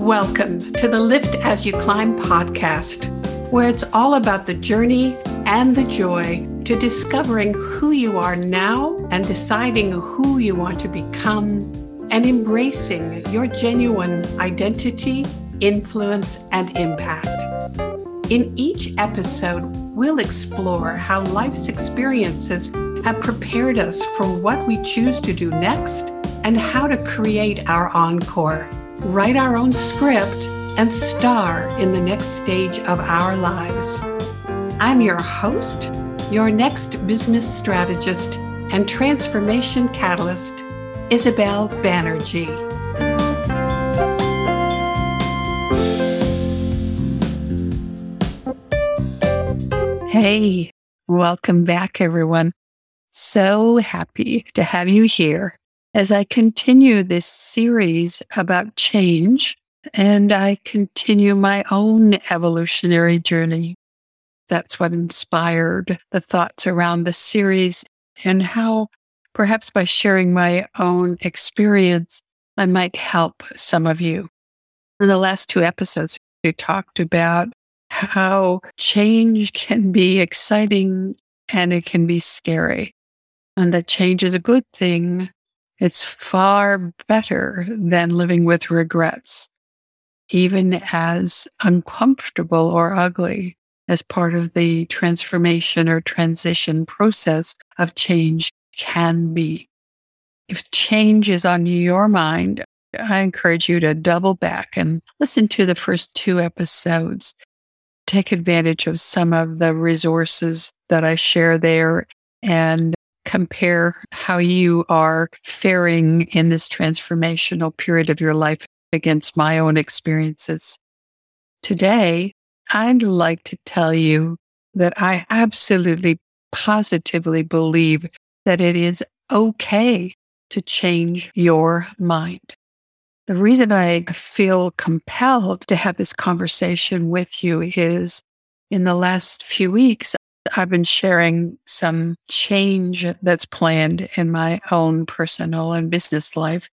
Welcome to the Lift As You Climb podcast, where it's all about the journey and the joy to discovering who you are now and deciding who you want to become and embracing your genuine identity, influence, and impact. In each episode, we'll explore how life's experiences have prepared us for what we choose to do next and how to create our encore write our own script, and star in the next stage of our lives. I'm your host, your next business strategist and transformation catalyst, Isabel Banerjee. Hey, welcome back, everyone. So happy to have you here as I continue this series about change and I continue my own evolutionary journey. That's what inspired the thoughts around the series and how perhaps by sharing my own experience, I might help some of you. In the last two episodes, we talked about how change can be exciting and it can be scary and that change is a good thing it's far better than living with regrets, even as uncomfortable or ugly as part of the transformation or transition process of change can be. If change is on your mind, I encourage you to double back and listen to the first two episodes. Take advantage of some of the resources that I share there and compare how you are faring in this transformational period of your life against my own experiences. Today, I'd like to tell you that I absolutely positively believe that it is okay to change your mind. The reason I feel compelled to have this conversation with you is in the last few weeks, I've been sharing some change that's planned in my own personal and business life.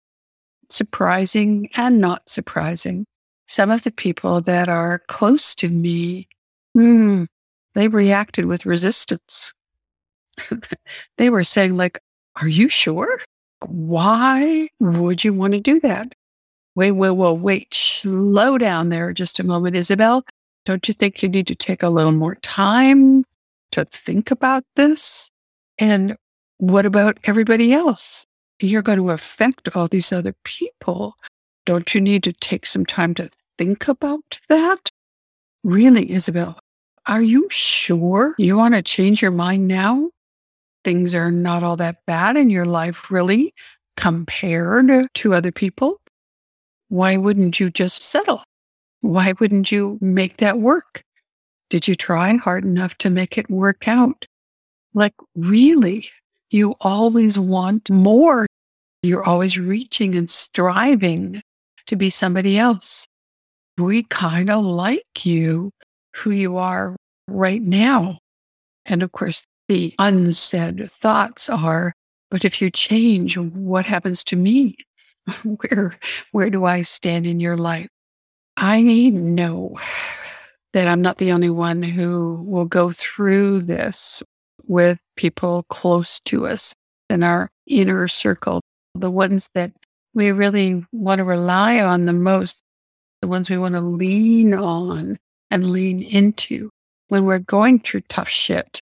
Surprising and not surprising. Some of the people that are close to me, hmm, they reacted with resistance. they were saying, like, are you sure? Why would you want to do that? Wait, wait, wait, wait, slow down there just a moment, Isabel. Don't you think you need to take a little more time to think about this? And what about everybody else? You're going to affect all these other people. Don't you need to take some time to think about that? Really, Isabel, are you sure you want to change your mind now? Things are not all that bad in your life, really, compared to other people. Why wouldn't you just settle? Why wouldn't you make that work? Did you try hard enough to make it work out? Like, really, you always want more. You're always reaching and striving to be somebody else. We kind of like you, who you are right now. And of course, the unsaid thoughts are, but if you change, what happens to me? Where, where do I stand in your life? I know that I'm not the only one who will go through this with people close to us in our inner circle, the ones that we really want to rely on the most, the ones we want to lean on and lean into when we're going through tough shit.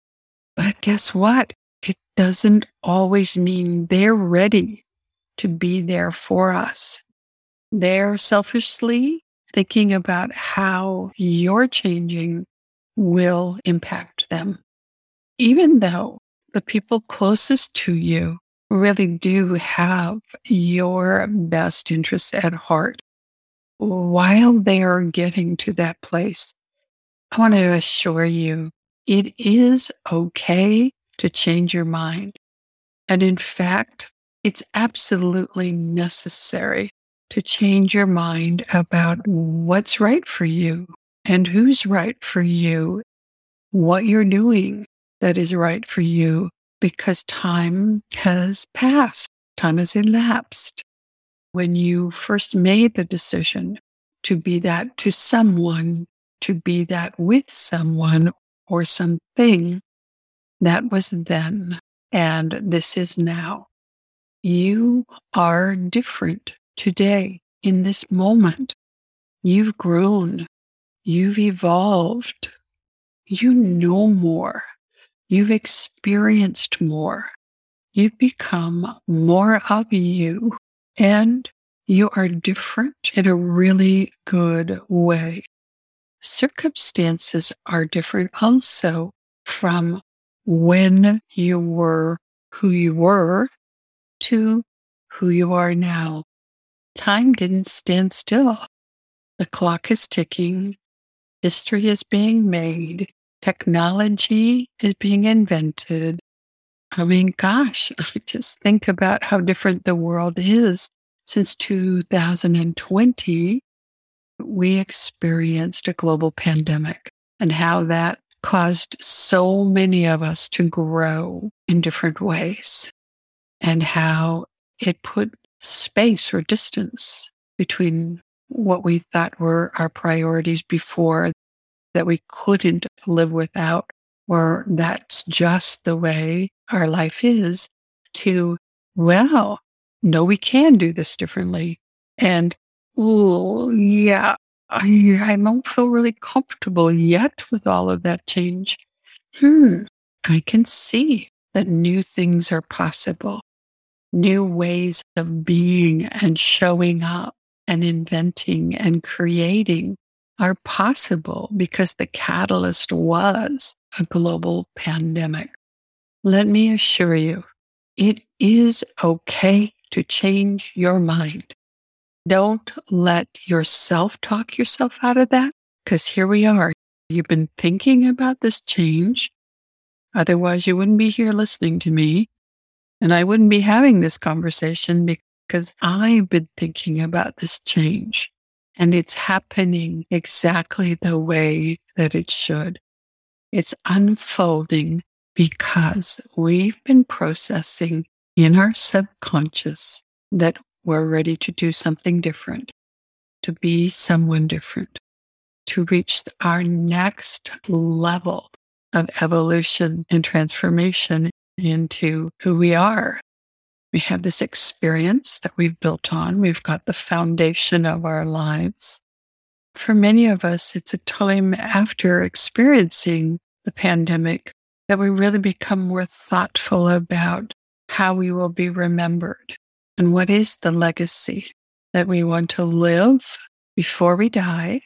But guess what? It doesn't always mean they're ready to be there for us. They're selfishly thinking about how your changing will impact them. Even though the people closest to you really do have your best interests at heart, while they are getting to that place, I want to assure you it is okay to change your mind. And in fact, it's absolutely necessary to change your mind about what's right for you and who's right for you, what you're doing that is right for you, because time has passed, time has elapsed. When you first made the decision to be that to someone, to be that with someone or something. That was then, and this is now. You are different today in this moment. You've grown. You've evolved. You know more. You've experienced more. You've become more of you and you are different in a really good way. Circumstances are different also from when you were who you were to who you are now. Time didn't stand still. The clock is ticking. History is being made. Technology is being invented. I mean, gosh, just think about how different the world is. Since 2020, we experienced a global pandemic and how that caused so many of us to grow in different ways and how it put space or distance between what we thought were our priorities before that we couldn't live without, or that's just the way our life is, to, well, no, we can do this differently. And, oh, yeah, I, I don't feel really comfortable yet with all of that change. Hmm, I can see that new things are possible, new ways of being and showing up and inventing and creating are possible because the catalyst was a global pandemic. Let me assure you, it is okay to change your mind. Don't let yourself talk yourself out of that because here we are. You've been thinking about this change. Otherwise, you wouldn't be here listening to me. And I wouldn't be having this conversation because I've been thinking about this change and it's happening exactly the way that it should. It's unfolding because we've been processing in our subconscious that we're ready to do something different, to be someone different, to reach our next level of evolution and transformation into who we are. We have this experience that we've built on. We've got the foundation of our lives. For many of us, it's a time after experiencing the pandemic that we really become more thoughtful about how we will be remembered and what is the legacy that we want to live before we die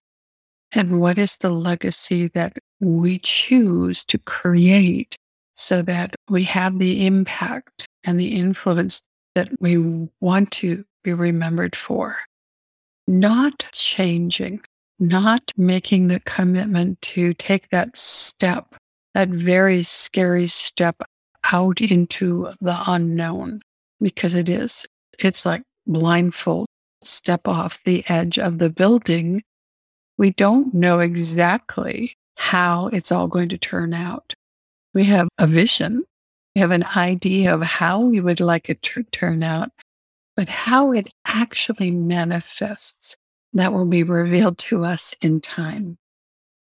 and what is the legacy that we choose to create so that we have the impact and the influence that we want to be remembered for. Not changing, not making the commitment to take that step, that very scary step out into the unknown, because it is. It's like blindfold, step off the edge of the building. We don't know exactly how it's all going to turn out. We have a vision. We have an idea of how we would like it to turn out, but how it actually manifests, that will be revealed to us in time.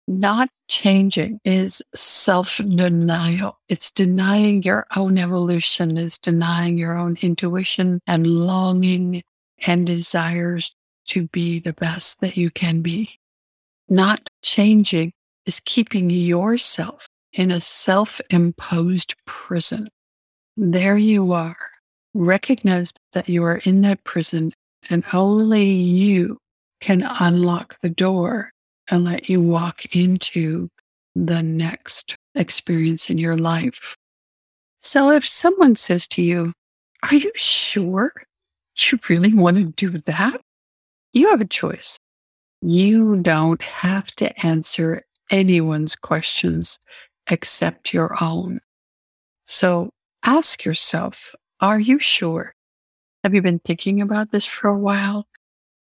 Not changing is self denial. It's denying your own evolution, is denying your own intuition and longing and desires to be the best that you can be. Not changing is keeping yourself in a self imposed prison. There you are. Recognize that you are in that prison and only you can unlock the door and let you walk into the next experience in your life. So if someone says to you, Are you sure you really want to do that? You have a choice. You don't have to answer anyone's questions except your own. So ask yourself, Are you sure? Have you been thinking about this for a while?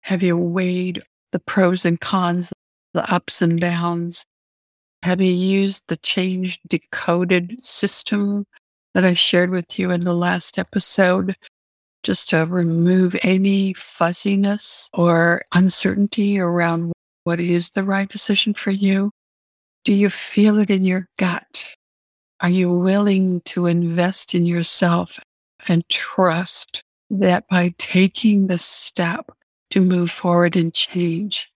Have you weighed the pros and cons, the ups and downs? Have you used the change decoded system that I shared with you in the last episode just to remove any fuzziness or uncertainty around what is the right decision for you? Do you feel it in your gut? Are you willing to invest in yourself and trust that by taking the step to move forward and change,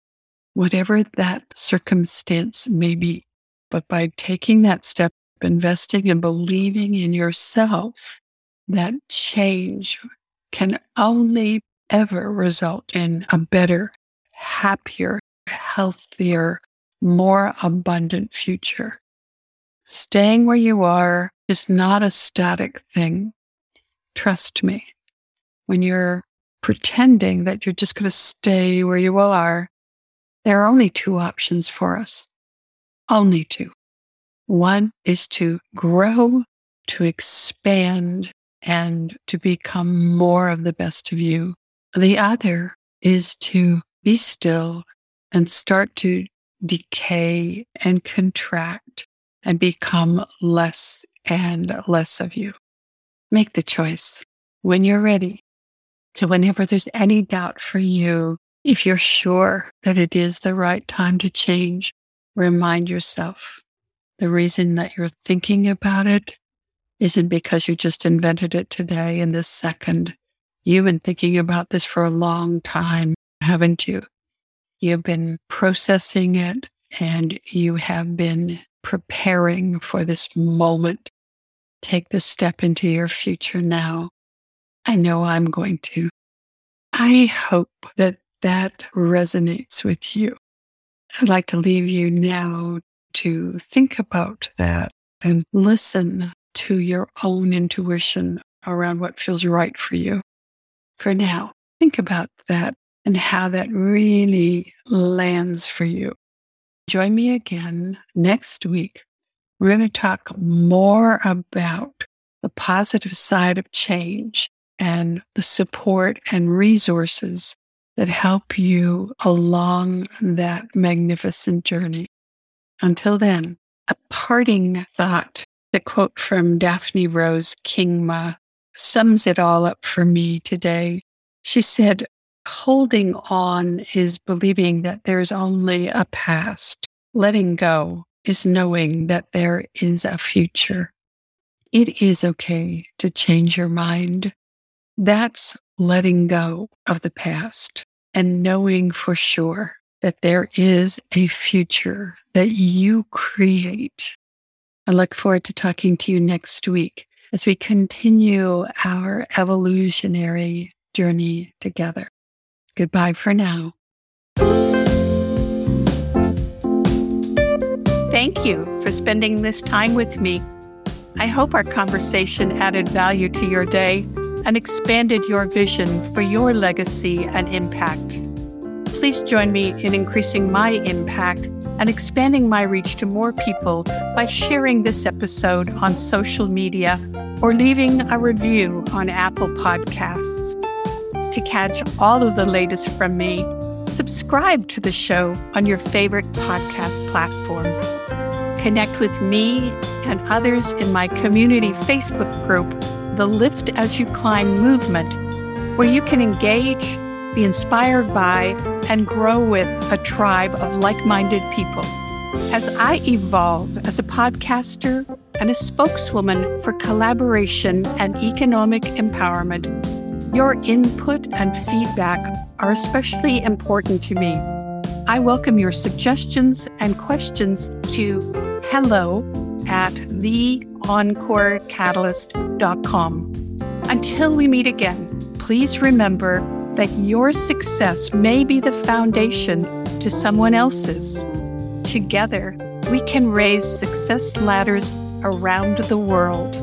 whatever that circumstance may be, but by taking that step, investing and believing in yourself, that change can only ever result in a better, happier, healthier, more abundant future. Staying where you are is not a static thing. Trust me. When you're pretending that you're just going to stay where you are, there are only two options for us. Only two. One is to grow, to expand, and to become more of the best of you. The other is to be still and start to decay and contract and become less and less of you. Make the choice when you're ready. to whenever there's any doubt for you, if you're sure that it is the right time to change, remind yourself the reason that you're thinking about it isn't because you just invented it today in this second. You've been thinking about this for a long time, haven't you? You've been processing it and you have been preparing for this moment. Take this step into your future now. I know I'm going to. I hope that that resonates with you. I'd like to leave you now to think about that and listen to your own intuition around what feels right for you. For now, think about that and how that really lands for you. Join me again next week. We're going to talk more about the positive side of change and the support and resources that help you along that magnificent journey. Until then, a parting thought, the quote from Daphne Rose Kingma sums it all up for me today. She said, holding on is believing that there's only a past. Letting go is knowing that there is a future. It is okay to change your mind. That's letting go of the past and knowing for sure that there is a future that you create. I look forward to talking to you next week as we continue our evolutionary journey together. Goodbye for now. Thank you for spending this time with me. I hope our conversation added value to your day and expanded your vision for your legacy and impact. Please join me in increasing my impact and expanding my reach to more people by sharing this episode on social media or leaving a review on Apple Podcasts. To catch all of the latest from me, subscribe to the show on your favorite podcast platform. Connect with me and others in my community Facebook group, the Lift As You Climb movement, where you can engage, be inspired by, and grow with a tribe of like minded people. As I evolve as a podcaster and a spokeswoman for collaboration and economic empowerment, your input and feedback are especially important to me. I welcome your suggestions and questions to hello at theencorecatalyst.com. Until we meet again, please remember that your success may be the foundation to someone else's. Together, we can raise success ladders around the world.